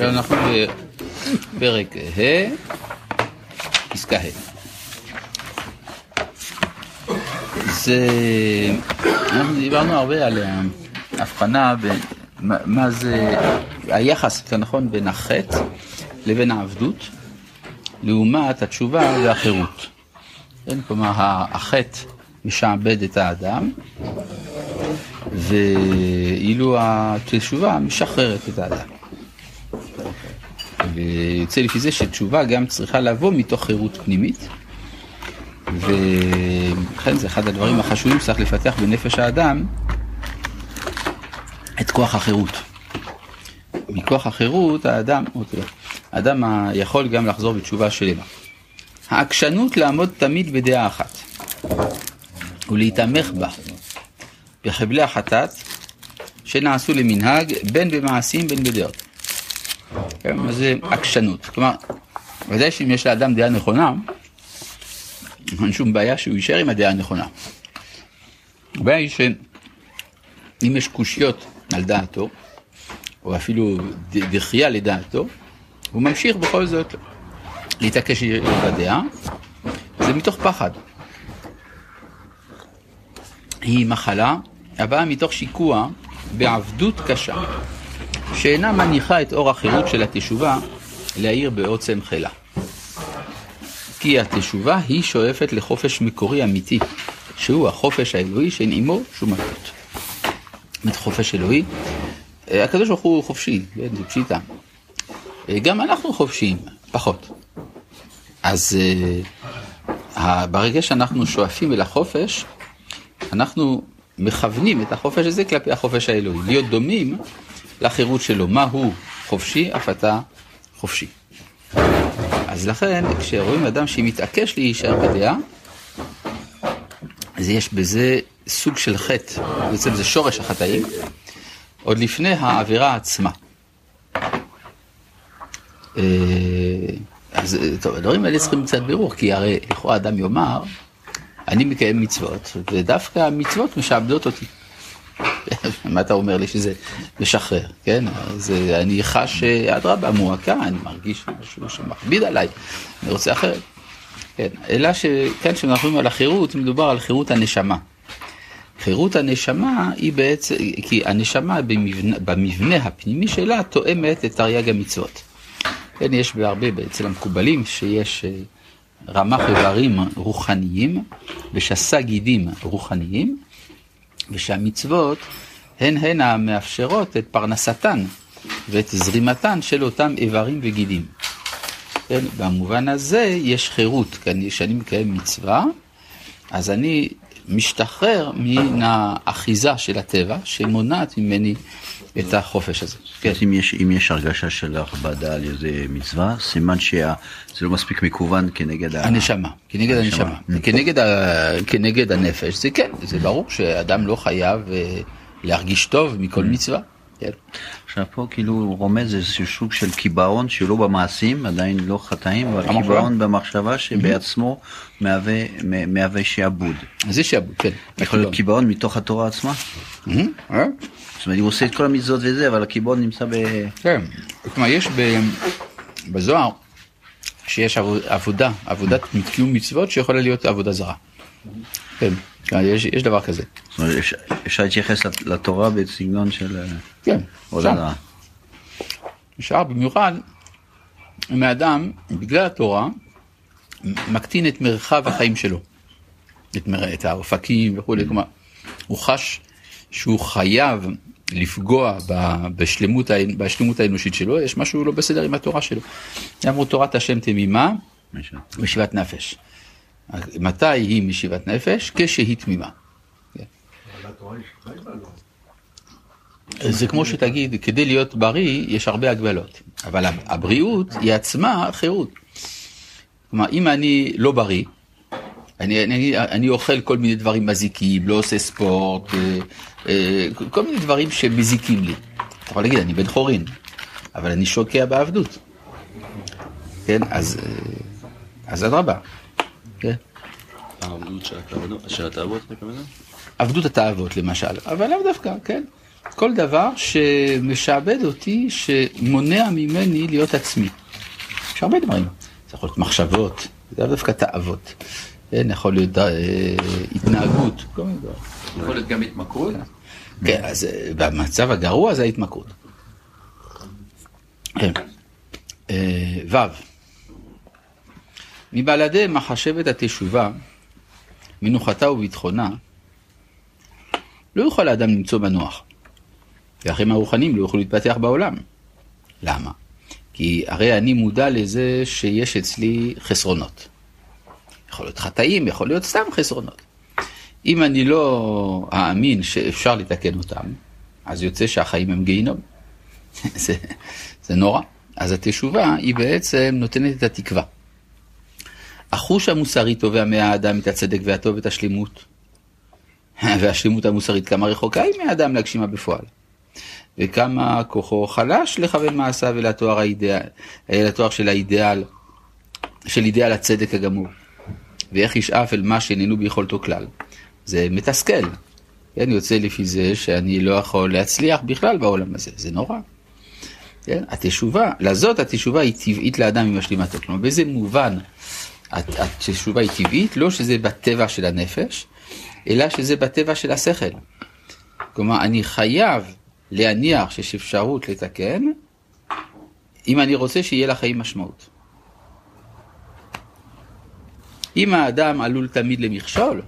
אנחנו בפרק ה', פסקה ה'. זה, אנחנו דיברנו הרבה על ההבחנה בין מה זה, היחס, יותר נכון, בין החטא לבין העבדות, לעומת התשובה והחירות. כן, כלומר, החטא משעבד את האדם, ואילו התשובה משחררת את האדם. ויוצא לפי זה שתשובה גם צריכה לבוא מתוך חירות פנימית, ולכן זה אחד הדברים החשובים שצריך לפתח בנפש האדם, את כוח החירות. מכוח החירות האדם, האדם יכול גם לחזור בתשובה שלמה. העקשנות לעמוד תמיד בדעה אחת ולהיתמך בה בחבלי החטאת שנעשו למנהג בין במעשים בין בדעות. כן, מה זה עקשנות? כלומר, ודאי שאם יש לאדם דעה נכונה, אין שום בעיה שהוא יישאר עם הדעה הנכונה. הבעיה היא שאם יש קושיות על דעתו, או אפילו דחייה לדעתו, הוא ממשיך בכל זאת להתעקש בדעה, זה מתוך פחד. היא מחלה הבאה מתוך שיקוע בעבדות קשה, שאינה מניחה את אור החירות של התשובה להאיר בעוצם חילה. כי התשובה היא שואפת לחופש מקורי אמיתי, שהוא החופש האלוהי שאין עמו שום מלכות. זאת חופש אלוהי, הקדוש ברוך הוא חופשי, כן, זה פשיטה. גם אנחנו חופשיים, פחות. אז uh, ברגע שאנחנו שואפים אל החופש, אנחנו מכוונים את החופש הזה כלפי החופש האלוהי, להיות דומים לחירות שלו. מה הוא חופשי, אף אתה חופשי. אז לכן, כשרואים אדם שמתעקש להישאר בדעה, אז יש בזה סוג של חטא, בעצם זה שורש החטאים, עוד לפני העבירה עצמה. אה, אז טוב, הדברים האלה צריכים קצת בירור, כי הרי לכאורה אדם יאמר, אני מקיים מצוות, ודווקא המצוות משעבדות אותי. מה אתה אומר לי שזה משחרר, כן? אז אני חש, אדרבה, מועקה, אני מרגיש משהו שמכביד עליי, אני רוצה אחרת. כן, אלא שכאן כשאנחנו מדברים על החירות, מדובר על חירות הנשמה. חירות הנשמה היא בעצם, כי הנשמה במבנה, במבנה הפנימי שלה תואמת את תרי"ג המצוות. כן, יש בהרבה, אצל המקובלים, שיש אה, רמ"ח איברים רוחניים ושסה גידים רוחניים, ושהמצוות הן הן המאפשרות את פרנסתן ואת זרימתן של אותם איברים וגידים. כן, במובן הזה יש חירות, כשאני מקיים מצווה, אז אני משתחרר מן האחיזה של הטבע שמונעת ממני את החופש הזה. כן. אז אם יש, אם יש הרגשה של הכבדה על איזה מצווה, סימן שזה לא מספיק מכוון כנגד הנשמה, כנגד הנשמה, הנשמה. כנגד, ה, כנגד הנפש, זה כן, זה ברור שאדם לא חייב אה, להרגיש טוב מכל מצווה. כן. עכשיו פה כאילו הוא רומז איזשהו סוג של קיבעון שהוא לא במעשים, עדיין לא חטאים, אבל קיבעון במחשבה שבעצמו מהווה, מהווה שעבוד. זה שעבוד, כן. יכול להיות קיבעון מתוך התורה עצמה? אה? זאת אומרת, הוא עושה את כל המצוות וזה, אבל הקיבעון נמצא ב... כן, כלומר יש בזוהר שיש עבודה, עבודת קיום מצוות שיכולה להיות עבודה זרה. כן, יש דבר כזה. אפשר להתייחס לתורה בסגנון של... אה, כן, אפשר. אפשר במיוחד אם האדם, בגלל התורה, מקטין את מרחב החיים שלו. את, מר... את האופקים וכולי, כלומר, הוא חש שהוא חייב לפגוע בשלמות, בשלמות האנושית שלו, יש משהו לא בסדר עם התורה שלו. אמרו תורת השם תמימה, משיבת נפש. מתי היא משיבת נפש? כשהיא תמימה. זה כמו שתגיד, כדי להיות בריא יש הרבה הגבלות, אבל הבריאות היא עצמה חירות. כלומר, אם אני לא בריא, אני, אני, אני אוכל כל מיני דברים מזיקים, לא עושה ספורט, אה, אה, כל מיני דברים שמזיקים לי. אתה יכול להגיד, אני בן חורין, אבל אני שוקע בעבדות. כן, אז אה, אדרבה. כן. העבדות של התאוות, עבדות התאוות למשל, אבל לאו דווקא, כן. כל דבר שמשעבד אותי, שמונע ממני להיות עצמי. יש הרבה דברים. זה יכול להיות מחשבות, זה דווקא תאוות. כן, יכול להיות אה, התנהגות, כל מיני דברים. יכול להיות גם התמכרות? כן, אז אה, במצב הגרוע זה ההתמכרות. כן. אה, ו' מבלעדי מחשבת התשובה, מנוחתה וביטחונה, לא יוכל האדם למצוא מנוח. והחיים הרוחניים לא יוכלו להתפתח בעולם. למה? כי הרי אני מודע לזה שיש אצלי חסרונות. יכול להיות חטאים, יכול להיות סתם חסרונות. אם אני לא אאמין שאפשר לתקן אותם, אז יוצא שהחיים הם גיהינום. זה, זה נורא. אז התשובה היא בעצם נותנת את התקווה. החוש המוסרי תובע מהאדם את הצדק והטוב ואת השלימות. והשלימות המוסרית כמה רחוקה היא מהאדם להגשימה בפועל. וכמה כוחו חלש לכוון מעשיו אל התואר, האידאל, אל התואר של האידאל, של אידאל הצדק הגמור. ואיך ישאף אל מה שאיננו ביכולתו כלל. זה מתסכל. כן, יוצא לפי זה שאני לא יכול להצליח בכלל בעולם הזה, זה נורא. כן, התשובה, לזאת התשובה היא טבעית לאדם עם השלימתו. כלומר, באיזה מובן התשובה היא טבעית? לא שזה בטבע של הנפש, אלא שזה בטבע של השכל. כלומר, אני חייב להניח שיש אפשרות לתקן, אם אני רוצה שיהיה לחיים משמעות. אם האדם עלול תמיד למכשול,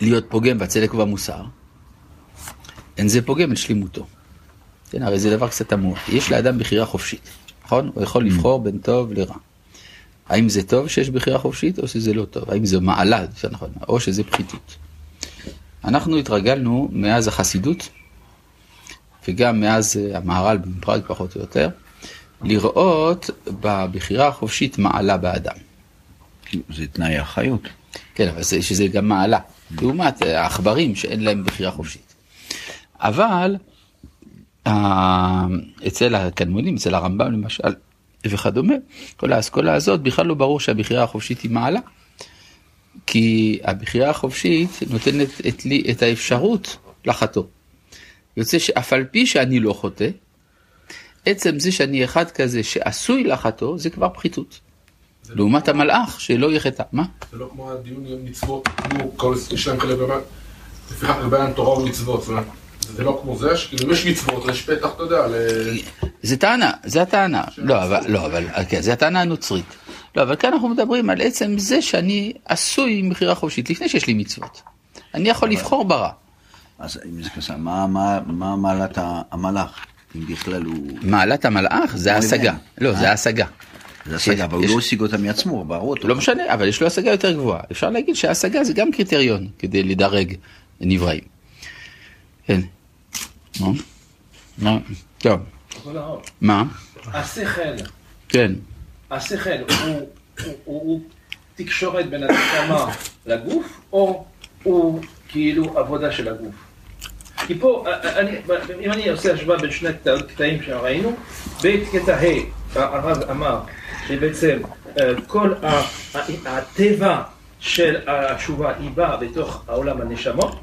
להיות פוגם בצדק ובמוסר, אין זה פוגם את שלימותו. כן, הרי זה דבר קצת תמוה. יש לאדם בחירה חופשית, נכון? הוא יכול לבחור בין טוב לרע. האם זה טוב שיש בחירה חופשית או שזה לא טוב? האם זה מעלה, זה נכון, או שזה פחיתות. אנחנו התרגלנו מאז החסידות, וגם מאז המהר"ל בפראג פחות או יותר, לראות בבחירה החופשית מעלה באדם. זה תנאי החיות. כן, אבל זה, שזה גם מעלה, לעומת העכברים שאין להם בחירה חופשית. אבל אה, אצל התלמודים, אצל הרמב"ם למשל, וכדומה, כל האסכולה הזאת, בכלל לא ברור שהבחירה החופשית היא מעלה. כי הבחירה החופשית נותנת את לי את האפשרות לחטוא. יוצא שאף על פי שאני לא חוטא, עצם זה שאני אחד כזה שעשוי לחטוא, זה כבר פחיתות. לעומת המלאך שלא יחטא. מה? זה לא כמו הדיון עם מצוות, כמו כל יש להם כאלה באמת, לפיכך רבן תורה ומצוות, זה לא כמו זה, שכאילו יש מצוות, יש פתח, אתה יודע, ל... זה טענה, זה הטענה. לא, אבל, לא, אבל, כן, זה הטענה הנוצרית. לא, אבל כאן אנחנו מדברים על עצם זה שאני עשוי עם בחירה חופשית, לפני שיש לי מצוות. אני יכול לבחור ברע. אז אם זה כזה, מה מעלת המלאך, אם בכלל הוא... מעלת המלאך זה השגה. לא, זה השגה. זה השגה, אבל הוא לא השיג אותה מעצמו, ברור אותו. לא משנה, אבל יש לו השגה יותר גבוהה. אפשר להגיד שהשגה זה גם קריטריון כדי לדרג נבראים. כן. מה? טוב. מה? השכל. כן. השכל הוא תקשורת בין הנשמה לגוף, או הוא כאילו עבודה של הגוף? כי פה, אני, אם אני עושה השוואה בין שני קטעים שראינו, בקטע ה' הרב אמר שבעצם כל הטבע של התשובה היא באה בתוך העולם הנשמות,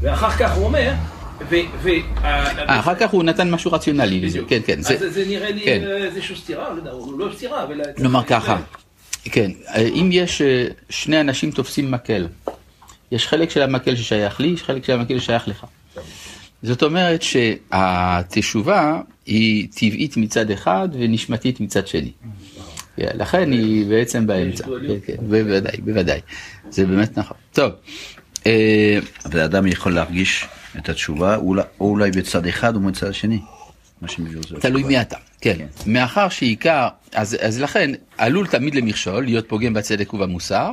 ואחר כך הוא אומר אה, אחר כך הוא נתן משהו רציונלי לזה, כן, כן. אז זה נראה לי כן. איזושהי סתירה, לא, לא סתירה, אבל... נאמר ככה, כן, אם יש אה, שני אנשים תופסים מקל, יש חלק של המקל ששייך לי, יש חלק של המקל ששייך לך. זאת אומרת שהתשובה היא טבעית מצד אחד ונשמתית מצד שני. לכן היא בעצם באמצע, כן, כן, בוודאי, בוודאי, זה באמת נכון. טוב. אה, אבל האדם יכול להרגיש את התשובה, או אולי בצד אחד או בצד השני. תלוי מי אתה, כן. כן. מאחר שעיקר, אז, אז לכן עלול תמיד למכשול, להיות פוגם בצדק ובמוסר,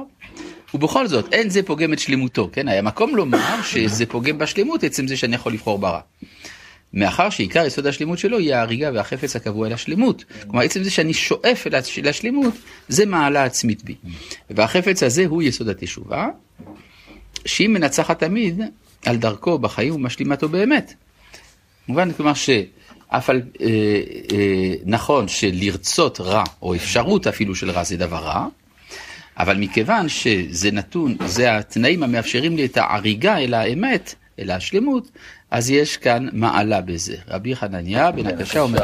ובכל זאת אין זה פוגם את שלמותו, כן? היה מקום לומר שזה פוגם בשלמות עצם זה שאני יכול לבחור ברע. מאחר שעיקר יסוד השלמות שלו היא ההריגה והחפץ הקבוע אל השלמות. כלומר, עצם זה שאני שואף אל השלמות, זה מעלה עצמית בי. והחפץ הזה הוא יסוד התשובה, שהיא מנצחת תמיד על דרכו בחיים ומשלימה אותו באמת. כמובן, כלומר שאף על, אה, אה, נכון שלרצות רע, או אפשרות אפילו של רע זה דבר רע, אבל מכיוון שזה נתון, זה התנאים המאפשרים לי את ההריגה אל האמת, אלא השלמות, אז יש כאן מעלה בזה. רבי חנניה בן הקשה אומר,